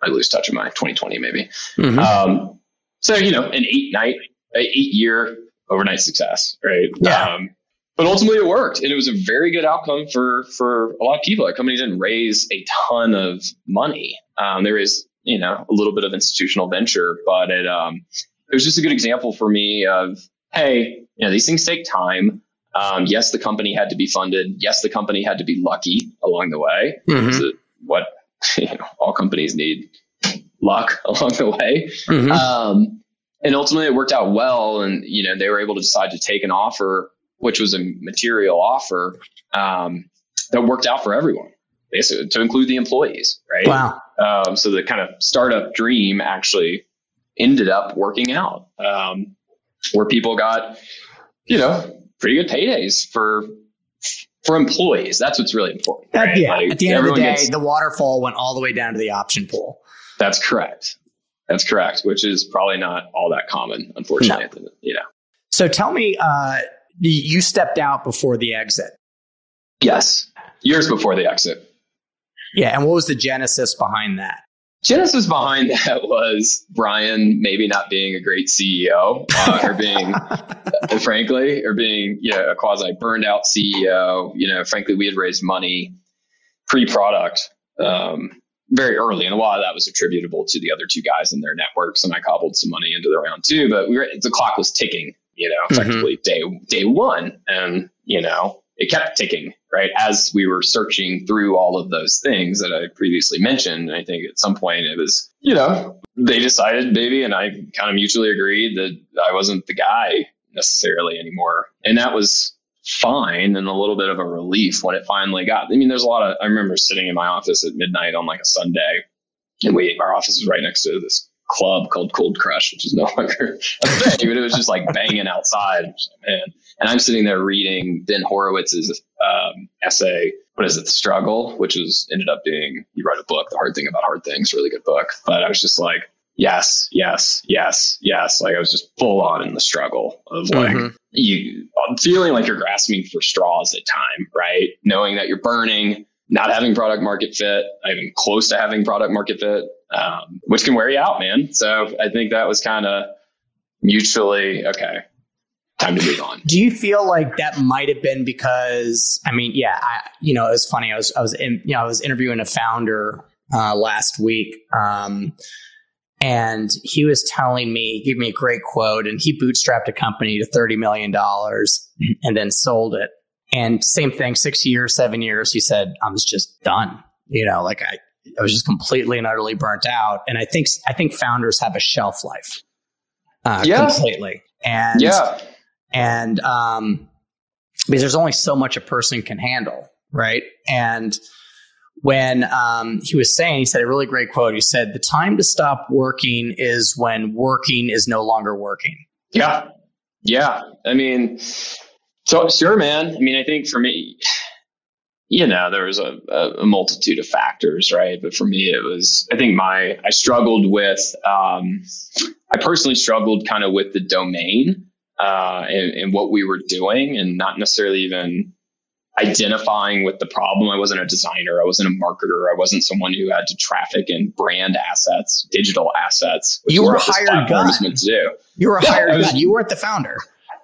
I lose touch of my 2020 maybe. Mm-hmm. Um, so you know, an eight night, eight year overnight success, right? Yeah. Um, but ultimately it worked and it was a very good outcome for, for a lot of people. That company didn't raise a ton of money. Um, there is, you know, a little bit of institutional venture, but it, um, it was just a good example for me of, Hey, you know, these things take time. Um, yes, the company had to be funded. Yes, the company had to be lucky along the way. Mm-hmm. What you know, all companies need luck along the way. Mm-hmm. Um, and ultimately it worked out well. And, you know, they were able to decide to take an offer, which was a material offer, um, that worked out for everyone, basically to include the employees. Right. Wow. Um, so the kind of startup dream actually ended up working out, um, where people got, you know, pretty good paydays for, for employees. That's what's really important. Right? yeah. Like, At the end of the day, gets, the waterfall went all the way down to the option pool. That's correct. That's correct, which is probably not all that common, unfortunately. No. You know. So tell me, uh, you stepped out before the exit. Yes, years before the exit. Yeah, and what was the genesis behind that? Genesis behind that was Brian maybe not being a great CEO, uh, or being, frankly, or being you know a quasi burned out CEO. You know, frankly, we had raised money pre-product. Um, very early, and a lot of that was attributable to the other two guys in their networks. And I cobbled some money into the round two, but we were the clock was ticking. You know, mm-hmm. effectively mm-hmm. day day one, and you know it kept ticking, right? As we were searching through all of those things that I previously mentioned. I think at some point it was, you know, they decided maybe, and I kind of mutually agreed that I wasn't the guy necessarily anymore. And that was fine and a little bit of a relief when it finally got. I mean, there's a lot of, I remember sitting in my office at midnight on like a Sunday and we, our office is right next to this club called Cold Crush, which is no longer a thing, but it was just like banging outside. Man. And I'm sitting there reading Ben Horowitz's um, essay, what is it, The Struggle, which was ended up being, he wrote a book, The Hard Thing About Hard Things, really good book. But I was just like, yes, yes, yes, yes. Like I was just full on in the struggle of like mm-hmm. you feeling like you're grasping for straws at time, right? Knowing that you're burning, not having product market fit, even close to having product market fit, um, which can wear you out, man. So I think that was kind of mutually okay. Time to move on. Do you feel like that might have been because I mean, yeah, I, you know, it was funny. I was I was in, you know I was interviewing a founder uh, last week, um, and he was telling me, he gave me a great quote, and he bootstrapped a company to thirty million dollars and then sold it. And same thing, six years, seven years. He said, "I was just done." You know, like I, I was just completely and utterly burnt out. And I think I think founders have a shelf life, uh, yeah. completely. And yeah, and um, because there's only so much a person can handle, right? And when um, he was saying, he said a really great quote. He said, "The time to stop working is when working is no longer working." Yeah, yeah. I mean, so sure, man. I mean, I think for me, you know, there was a, a, multitude of factors, right? But for me, it was, I think my, I struggled with, um, I personally struggled kind of with the domain uh, and, and what we were doing, and not necessarily even identifying with the problem. I wasn't a designer. I wasn't a marketer. I wasn't someone who had to traffic in brand assets, digital assets. You were a hired gun. Meant to do. You were a yeah, hired was, gun. You weren't the founder.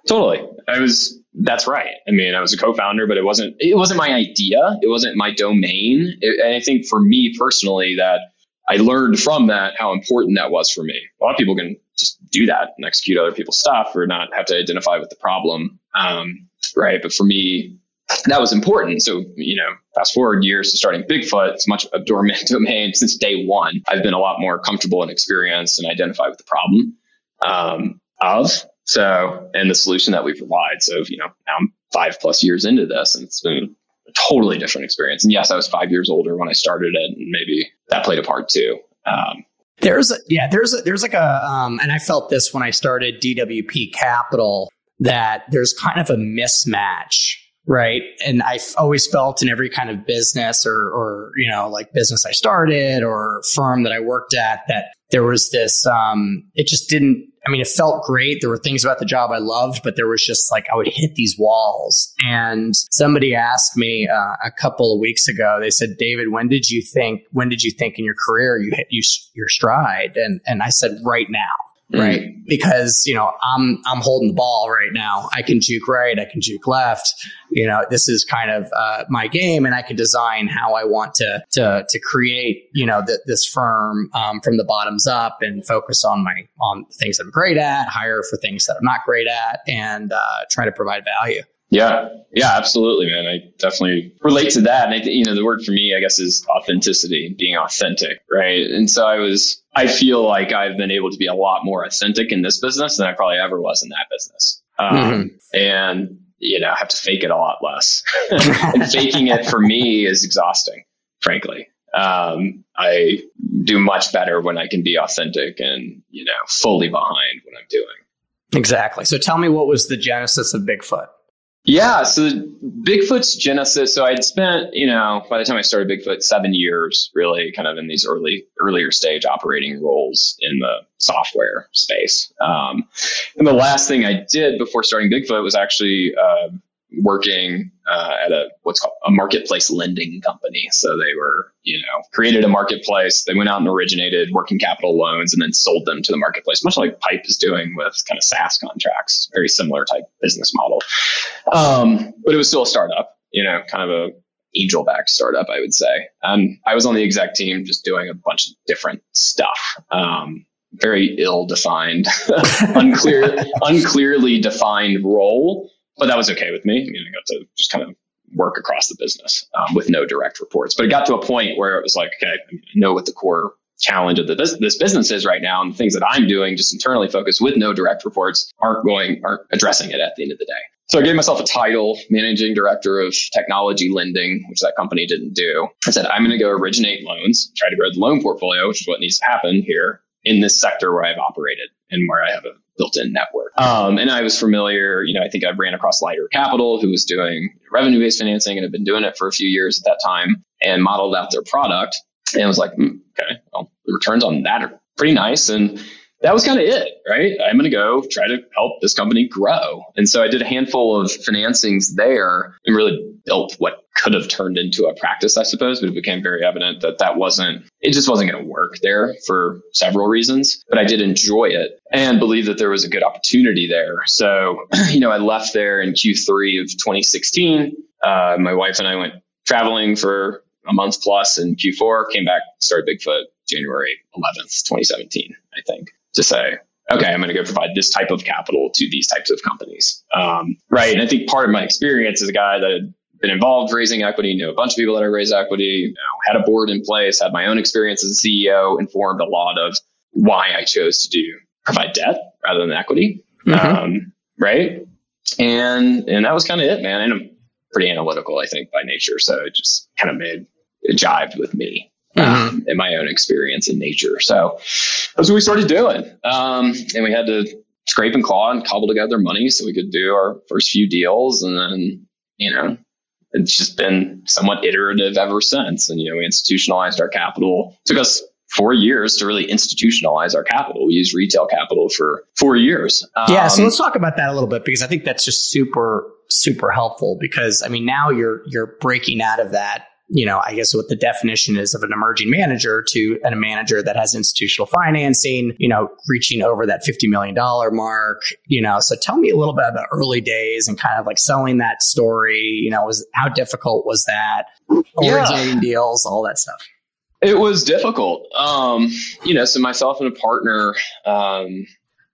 Totally. I was. That's right. I mean, I was a co-founder, but it wasn't. It wasn't my idea. It wasn't my domain. It, and I think for me personally, that I learned from that how important that was for me. A lot of people can just do that and execute other people's stuff or not have to identify with the problem. Um, right. But for me, that was important. So, you know, fast forward years to starting Bigfoot, it's much a dormant domain since day one. I've been a lot more comfortable and experienced and identify with the problem um, of. So, and the solution that we provide. So, you know, now I'm five plus years into this and it's been a totally different experience. And yes, I was five years older when I started it and maybe that played a part too. Um, there's a, yeah, there's a, there's like a, um, and I felt this when I started DWP Capital that there's kind of a mismatch right? And i've always felt in every kind of business or or you know like business i started or firm that i worked at that there was this um it just didn't i mean it felt great. There were things about the job i loved but there was just like i would hit these walls. And somebody asked me uh, a couple of weeks ago they said david when did you think when did you think in your career you hit you, your stride? And and i said right now right? Mm. Because you know I'm I'm holding the ball right now. I can juke right, I can juke left. You know, this is kind of uh, my game, and I can design how I want to to to create you know th- this firm um, from the bottoms up and focus on my on things I'm great at, hire for things that I'm not great at, and uh, try to provide value. Yeah, yeah, absolutely, man. I definitely relate to that. And I you know, the word for me, I guess, is authenticity, being authentic, right? And so I was, I feel like I've been able to be a lot more authentic in this business than I probably ever was in that business. Um, mm-hmm. And, you know, I have to fake it a lot less. and faking it for me is exhausting, frankly. Um, I do much better when I can be authentic and, you know, fully behind what I'm doing. Exactly. So tell me what was the genesis of Bigfoot? Yeah, so Bigfoot's genesis. So I'd spent, you know, by the time I started Bigfoot, seven years really kind of in these early, earlier stage operating roles in the software space. Um, and the last thing I did before starting Bigfoot was actually uh, working uh, at a what's called a marketplace lending company. So they were, you know, created a marketplace. They went out and originated working capital loans and then sold them to the marketplace, much like Pipe is doing with kind of SaaS contracts. Very similar type business model, um, but it was still a startup. You know, kind of a angel backed startup, I would say. Um, I was on the exec team, just doing a bunch of different stuff. Um, very ill defined, unclear, unclearly defined role but that was okay with me. I mean, I got to just kind of work across the business um, with no direct reports. But it got to a point where it was like, okay, I know what the core challenge of the, this, this business is right now, and the things that I'm doing just internally focused with no direct reports aren't going aren't addressing it at the end of the day. So I gave myself a title, managing director of technology lending, which that company didn't do. I said, I'm going to go originate loans, try to grow the loan portfolio, which is what needs to happen here in this sector where I've operated and where I have a built-in network. Um, and I was familiar, you know, I think I ran across Lighter Capital, who was doing revenue-based financing and had been doing it for a few years at that time, and modeled out their product. And I was like, mm, okay, well, the returns on that are pretty nice. And that was kind of it, right? I'm going to go try to help this company grow. And so I did a handful of financings there and really built what could have turned into a practice, I suppose, but it became very evident that that wasn't, it just wasn't going to work there for several reasons. But I did enjoy it and believe that there was a good opportunity there. So, you know, I left there in Q3 of 2016. Uh, my wife and I went traveling for a month plus in Q4, came back, started Bigfoot January 11th, 2017, I think to say, okay, I'm going to go provide this type of capital to these types of companies. Um, right. And I think part of my experience as a guy that had been involved raising equity, knew a bunch of people that had raised equity, you know, had a board in place, had my own experience as a CEO, informed a lot of why I chose to do provide debt rather than equity. Mm-hmm. Um, right. And, and that was kind of it, man. And I'm pretty analytical, I think, by nature. So it just kind of made it jived with me mm-hmm. um, in my own experience in nature. So that's what we started doing. Um, and we had to scrape and claw and cobble together money so we could do our first few deals. And then, you know, it's just been somewhat iterative ever since. And, you know, we institutionalized our capital. It took us four years to really institutionalize our capital. We used retail capital for four years. Um, yeah. So um, let's talk about that a little bit because I think that's just super, super helpful because I mean, now you're, you're breaking out of that you know, I guess what the definition is of an emerging manager to a manager that has institutional financing, you know, reaching over that $50 million mark, you know. So tell me a little bit about early days and kind of like selling that story, you know, was how difficult was that? Originating yeah. deals, all that stuff. It was difficult. Um, you know, so myself and a partner, um,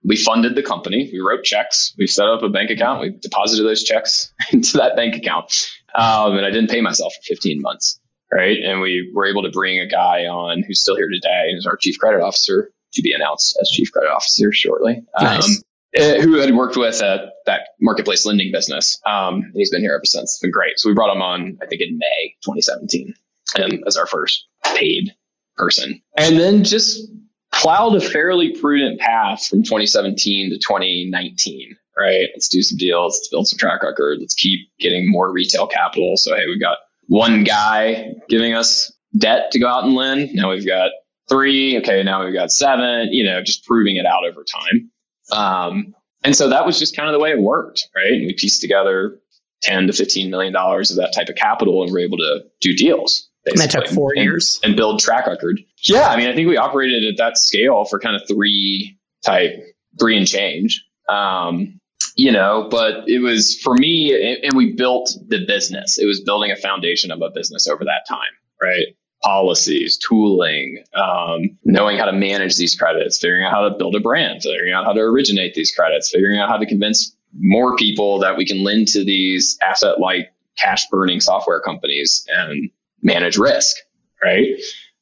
we funded the company. We wrote checks. We set up a bank account. We deposited those checks into that bank account. Um, and I didn't pay myself for 15 months. Right. And we were able to bring a guy on who's still here today and is our chief credit officer to be announced as chief credit officer shortly. Nice. Um, eh, who had worked with uh, that marketplace lending business. Um, he's been here ever since. It's been great. So we brought him on, I think in May 2017 and as our first paid person. And then just plowed a fairly prudent path from 2017 to 2019 right? Let's do some deals. Let's build some track record. Let's keep getting more retail capital. So, hey, we've got one guy giving us debt to go out and lend. Now we've got three. Okay, now we've got seven, you know, just proving it out over time. Um, and so that was just kind of the way it worked, right? And we pieced together 10 to 15 million dollars of that type of capital and we're able to do deals. And that took four and, years and build track record. Yeah. I mean, I think we operated at that scale for kind of three type, three and change. Um, you know, but it was for me, and we built the business. It was building a foundation of a business over that time, right? Policies, tooling, um, knowing how to manage these credits, figuring out how to build a brand, figuring out how to originate these credits, figuring out how to convince more people that we can lend to these asset like cash burning software companies and manage risk, right?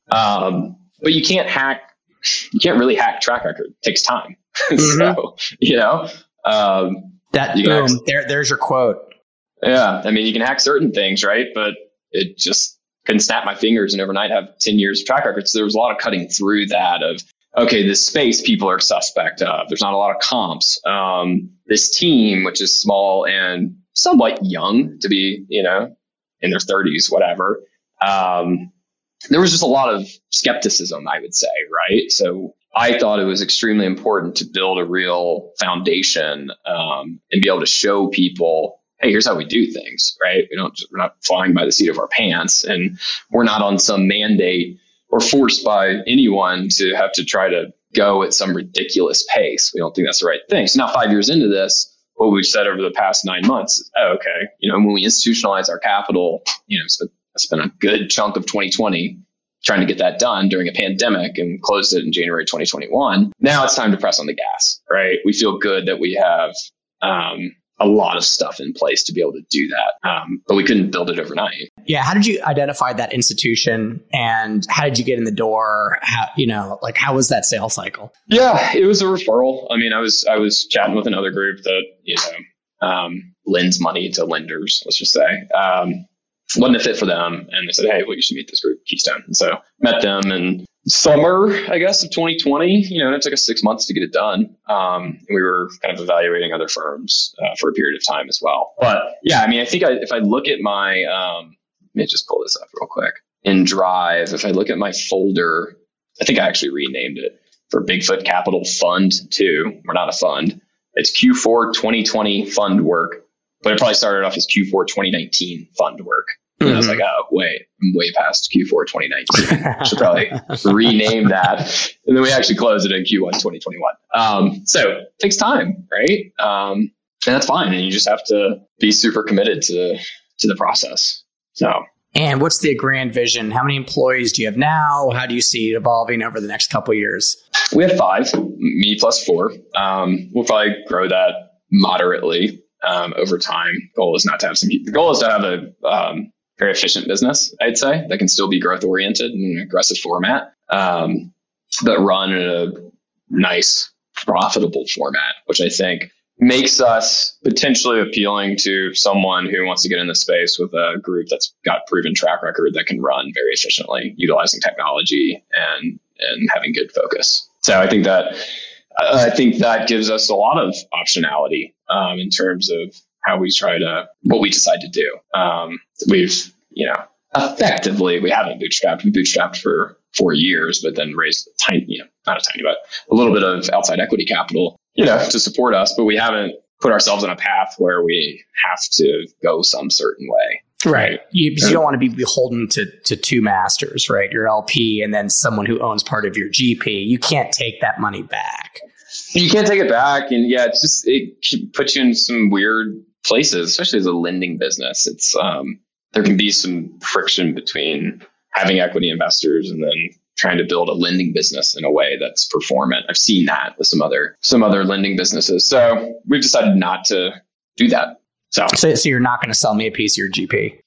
Um, but you can't hack, you can't really hack track record. It takes time. Mm-hmm. so, you know, um, that boom, hack, there, there's your quote. Yeah, I mean, you can hack certain things, right? But it just can snap my fingers and overnight have 10 years of track record. So there was a lot of cutting through that of, okay, this space people are suspect of. There's not a lot of comps. Um, this team, which is small and somewhat young to be, you know, in their 30s, whatever. Um, there was just a lot of skepticism, I would say, right? So I thought it was extremely important to build a real foundation um, and be able to show people, hey, here's how we do things, right? We don't, just we're not flying by the seat of our pants, and we're not on some mandate or forced by anyone to have to try to go at some ridiculous pace. We don't think that's the right thing. So now, five years into this, what we've said over the past nine months oh, okay, you know, when we institutionalize our capital, you know, it's been a good chunk of 2020 trying to get that done during a pandemic and closed it in January 2021. Now it's time to press on the gas, right? We feel good that we have um, a lot of stuff in place to be able to do that. Um, but we couldn't build it overnight. Yeah. How did you identify that institution and how did you get in the door? How, you know, like how was that sales cycle? Yeah, it was a referral. I mean, I was, I was chatting with another group that, you know, um, lends money to lenders, let's just say. Um, wasn't a fit for them. And they said, Hey, well, you should meet this group, Keystone. And so met them and summer, I guess, of 2020. You know, and it took us six months to get it done. Um, we were kind of evaluating other firms uh, for a period of time as well. But yeah, I mean, I think I, if I look at my, um, let me just pull this up real quick in Drive. If I look at my folder, I think I actually renamed it for Bigfoot Capital Fund 2. We're not a fund. It's Q4 2020 fund work, but it probably started off as Q4 2019 fund work. And mm-hmm. I was like, oh, wait, I'm way past Q4 2019. I should probably rename that. And then we actually closed it in Q1 2021. Um, so it takes time, right? Um, and that's fine. And you just have to be super committed to, to the process. So. And what's the grand vision? How many employees do you have now? How do you see it evolving over the next couple years? We have five, me plus four. Um, we'll probably grow that moderately um, over time. Goal is not to have some. The goal is to have a um, very efficient business, I'd say, that can still be growth oriented in an aggressive format, um, but run in a nice, profitable format, which I think makes us potentially appealing to someone who wants to get in the space with a group that's got proven track record that can run very efficiently, utilizing technology and and having good focus. So I think that I think that gives us a lot of optionality um, in terms of how we try to what we decide to do. Um, we've you know effectively we haven't bootstrapped. We bootstrapped for four years, but then raised a tiny, you know, not a tiny, but a little bit of outside equity capital, you know, to support us. But we haven't put ourselves on a path where we have to go some certain way. Right. You, you don't want to be beholden to, to two masters, right? Your LP and then someone who owns part of your GP. You can't take that money back. You can't take it back. And yeah, it's just, it puts you in some weird places, especially as a lending business. It's, um, there can be some friction between having equity investors and then trying to build a lending business in a way that's performant. I've seen that with some other some other lending businesses. So we've decided not to do that. So, so, so you're not going to sell me a piece of your GP.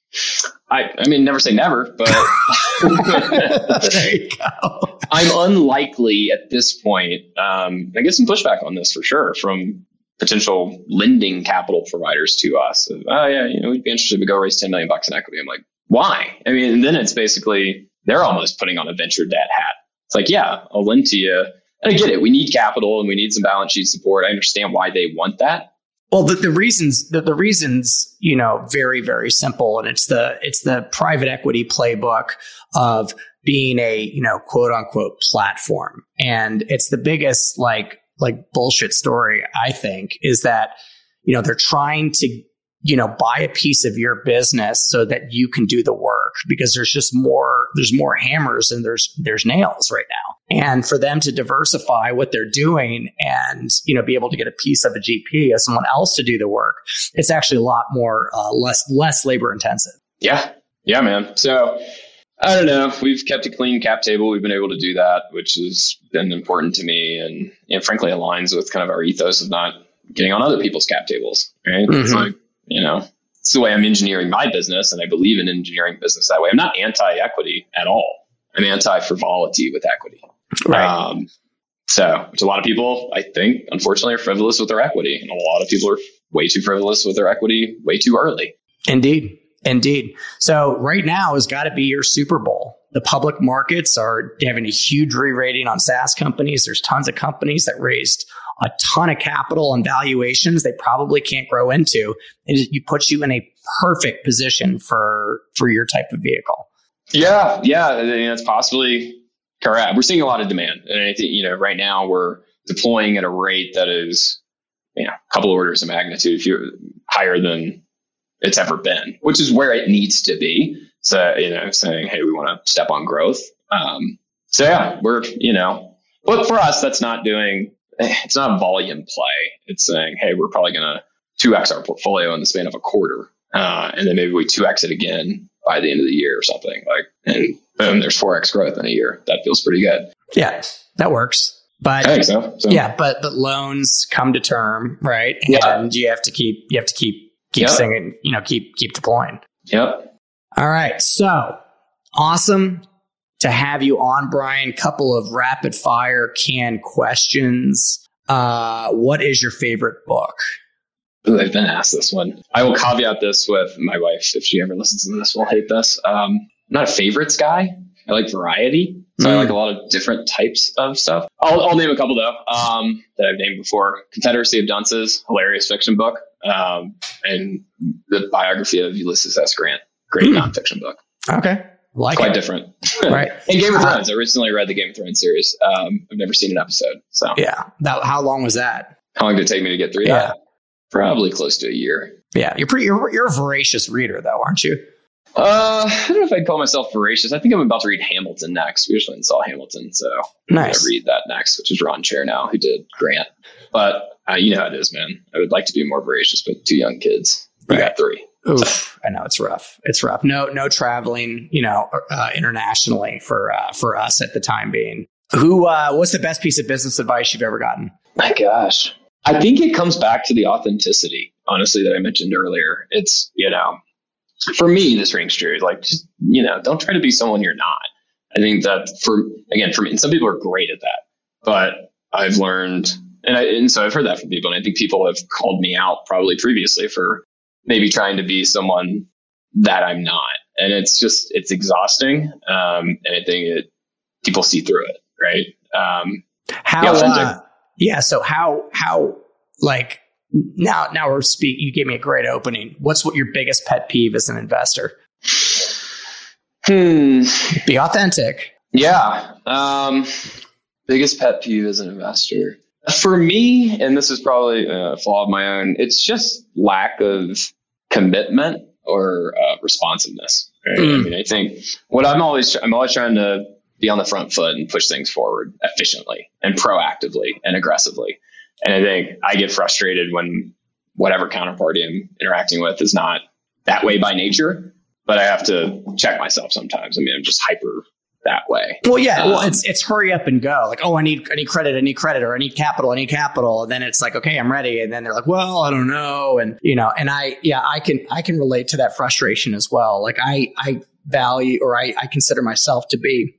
I, I mean, never say never, but there you go. I'm unlikely at this point. Um, I get some pushback on this for sure from potential lending capital providers to us. oh yeah, you know, we'd be interested to go raise 10 million bucks in equity. I'm like, why? I mean, then it's basically they're almost putting on a venture debt hat. It's like, yeah, I'll lend to you. And I get it. We need capital and we need some balance sheet support. I understand why they want that. Well, the, the reasons, the, the reasons, you know, very, very simple. And it's the, it's the private equity playbook of being a, you know, quote unquote platform. And it's the biggest like like bullshit story, I think, is that, you know, they're trying to, you know, buy a piece of your business so that you can do the work because there's just more, there's more hammers and there's, there's nails right now. And for them to diversify what they're doing and, you know, be able to get a piece of a GP as someone else to do the work, it's actually a lot more, uh, less, less labor intensive. Yeah. Yeah, man. So, I don't know. We've kept a clean cap table. We've been able to do that, which has been important to me and, and frankly aligns with kind of our ethos of not getting on other people's cap tables. Right. Mm-hmm. It's like, you know, it's the way I'm engineering my business and I believe in engineering business that way. I'm not anti equity at all. I'm anti frivolity with equity. Right. Um, so, which a lot of people, I think, unfortunately, are frivolous with their equity. And a lot of people are way too frivolous with their equity way too early. Indeed. Indeed. So right now has got to be your Super Bowl. The public markets are having a huge re-rating on SaaS companies. There's tons of companies that raised a ton of capital and valuations they probably can't grow into. It, puts you in a perfect position for for your type of vehicle. Yeah, yeah, I mean, that's possibly correct. We're seeing a lot of demand, and I think you know right now we're deploying at a rate that is you know a couple orders of magnitude higher than it's ever been, which is where it needs to be. So, you know, saying, hey, we want to step on growth. Um, so yeah, we're, you know, but for us, that's not doing, it's not a volume play. It's saying, hey, we're probably going to 2x our portfolio in the span of a quarter. Uh, and then maybe we 2x it again by the end of the year or something like, and boom, there's 4x growth in a year. That feels pretty good. Yeah, that works. But I think so. so. yeah, but but loans come to term, right? Yeah. And you have to keep you have to keep keep Yep. singing, you know, keep keep deploying. Yep. All right. So awesome to have you on, Brian. Couple of rapid fire can questions. Uh, what is your favorite book? Ooh, I've been asked this one. I will caveat this with my wife. If she ever listens to this, will hate this. Um, I'm not a favorites guy. I like variety. So I Mm. like a lot of different types of stuff. I'll, I'll name a couple though um, that I've named before. Confederacy of Dunces, hilarious fiction book, um, and the biography of Ulysses S. Grant, great Mm. nonfiction book. Okay. Like Quite it. different. Right. and Game of Thrones. I recently read the Game of Thrones series. Um, I've never seen an episode. So Yeah. That, how long was that? how long did it take me to get through Yeah. that? Probably close to a year. Yeah. You're pretty, you're, you're a voracious reader though, aren't you? Uh, I don't know if I'd call myself voracious. I think I'm about to read Hamilton next. We just went and saw Hamilton, so I'm Nice. gonna read that next, which is Ron Chernow, who did Grant. But uh, you know how it is, man. I would like to be more voracious, but two young kids. We Right. got three. Oof, I know it's rough. It's rough. No, no traveling, you know, uh, internationally for uh, for us at the time being. Who? Uh, what's the best piece of business advice you've ever gotten? My gosh. I think it comes back to the authenticity, honestly, that I mentioned earlier. It's, you know, for me, this rings true. Like, just, you know, don't try to be someone you're not. I think that for, again, for me, and some people are great at that, but I've learned, and, I, and so I've heard that from people, and I think people have called me out probably previously for maybe trying to be someone that I'm not. And it's just, it's exhausting. Um, and I think it, people see through it, right? Um, How? Authentic. uh, yeah. So how? How? Like now? Now we're speak. You gave me a great opening. What's what your biggest pet peeve as an investor? hmm. Be authentic. Yeah. Um, biggest pet peeve as an investor for me, and this is probably a flaw of my own. It's just lack of commitment or uh, responsiveness. right? I Mm. mean, I think what I'm always I'm always trying to be on the front foot and push things forward efficiently and proactively and aggressively. And I think I get frustrated when whatever counterparty I'm interacting with is not that way by nature. But I have to check myself sometimes. I mean, I'm just hyper that way. Well, yeah. well, Um, it's it's hurry up and go. Like, oh, I need I need credit, I need credit, or I need capital, I need capital. And then it's like, okay, I'm ready. And then they're like, well, I don't know. And you know, and I yeah, I can I can relate to that frustration as well. Like I I value or I, I consider myself to be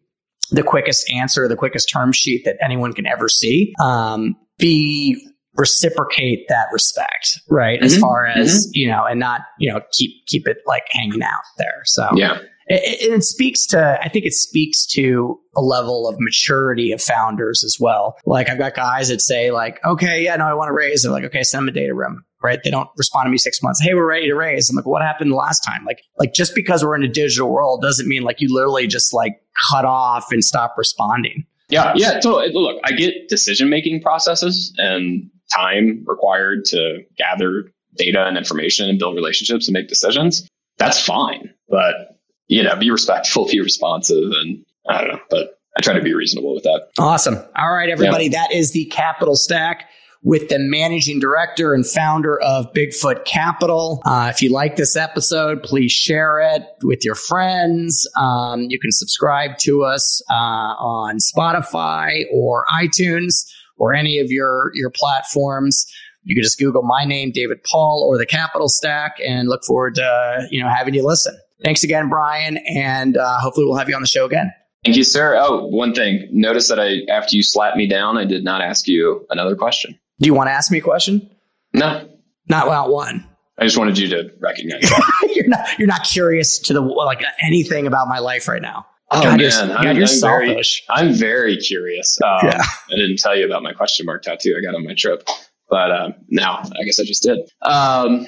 the quickest answer, the quickest term sheet that anyone can ever see. Um, be reciprocate that respect, right? As Mhm, far as you know, and not you know keep keep it like hanging out there. So Yeah. it, it, it speaks to i think it speaks to a level of maturity of founders as well. Like i've got guys that say like okay yeah no i want to raise. They're like okay send them a data room right? They don't respond to me six months hey we're ready to raise. I'm like what happened the last time? Like like just because we're in a digital world doesn't mean like you literally just like cut off and stop responding Yeah, yeah, totally. Look, I get decision making processes and time required to gather data and information and build relationships and make decisions. That's fine. But, you know, be respectful, be responsive, and I don't know, but I try to be reasonable with that. Awesome. All right, everybody. That is the Capital Stack with the managing director and founder of Bigfoot Capital. Uh, if you like this episode, please share it with your friends. Um, you can subscribe to us uh, on Spotify or iTunes or any of your your platforms. You can just Google my name, David Paul, or the Capital Stack, and look forward to you know having you listen. Thanks again, Brian, and uh, hopefully we'll have you on the show again. Thank you, sir. Oh, one thing. Notice that I, after you slapped me down, I did not ask you another question. Do you want to ask me a question? No, Not well, one. I just wanted you to recognize you're not you're not curious to the like anything about my life right now. Oh, God, you're, man. I'm- you're I'm very- selfish. I'm very curious. Um, Yeah. I didn't tell you about my question mark tattoo I got on my trip, but um, now I guess I just did. Um,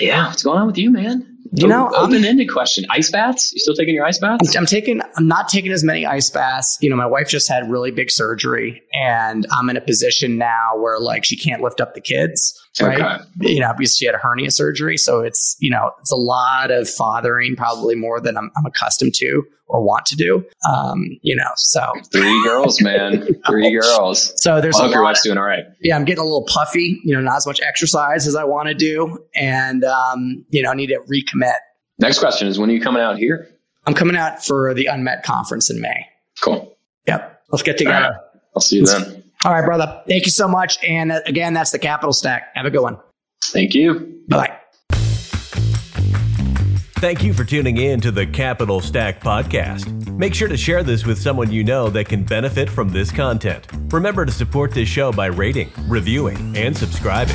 yeah, what's going on with you, man? You oh, know, I'm- open ended question. Ice baths? You still taking your ice baths? I'm, I'm taking I'm not taking as many ice baths. You know, my wife just had really big surgery, and I'm in a position now where like she can't lift up the kids. Right. Okay. You know, because she had a hernia surgery. So it's, you know, it's a lot of fathering, probably more than I'm, I'm accustomed to or want to do. Um, you know, so Three girls, man. Three girls. so there's I hope your wife's doing all right. yeah, I'm getting a little puffy, you know, not as much exercise as I want to do. And, um, you know, I need to recommit. Next question is when are you coming out here? I'm coming out for the Unmet conference in May. Cool. Yep. Let's get All right. together. I'll see you then. All right, brother. Thank you so much. And uh, again, that's the Capital Stack. Have a good one. Thank you. Bye. Thank you for tuning in to the Capital Stack Podcast. Make sure to share this with someone you know that can benefit from this content. Remember to support this show by rating, reviewing, and subscribing.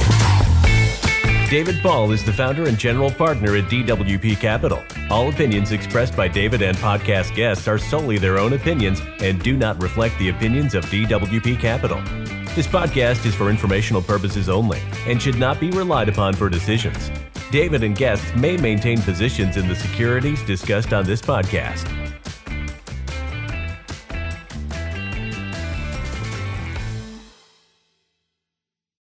David Paul is the founder and general partner at DWP Capital. All opinions expressed by David and podcast guests are solely their own opinions and do not reflect the opinions of DWP Capital. This podcast is for informational purposes only and should not be relied upon for decisions. David and guests may maintain positions in the securities discussed on this podcast.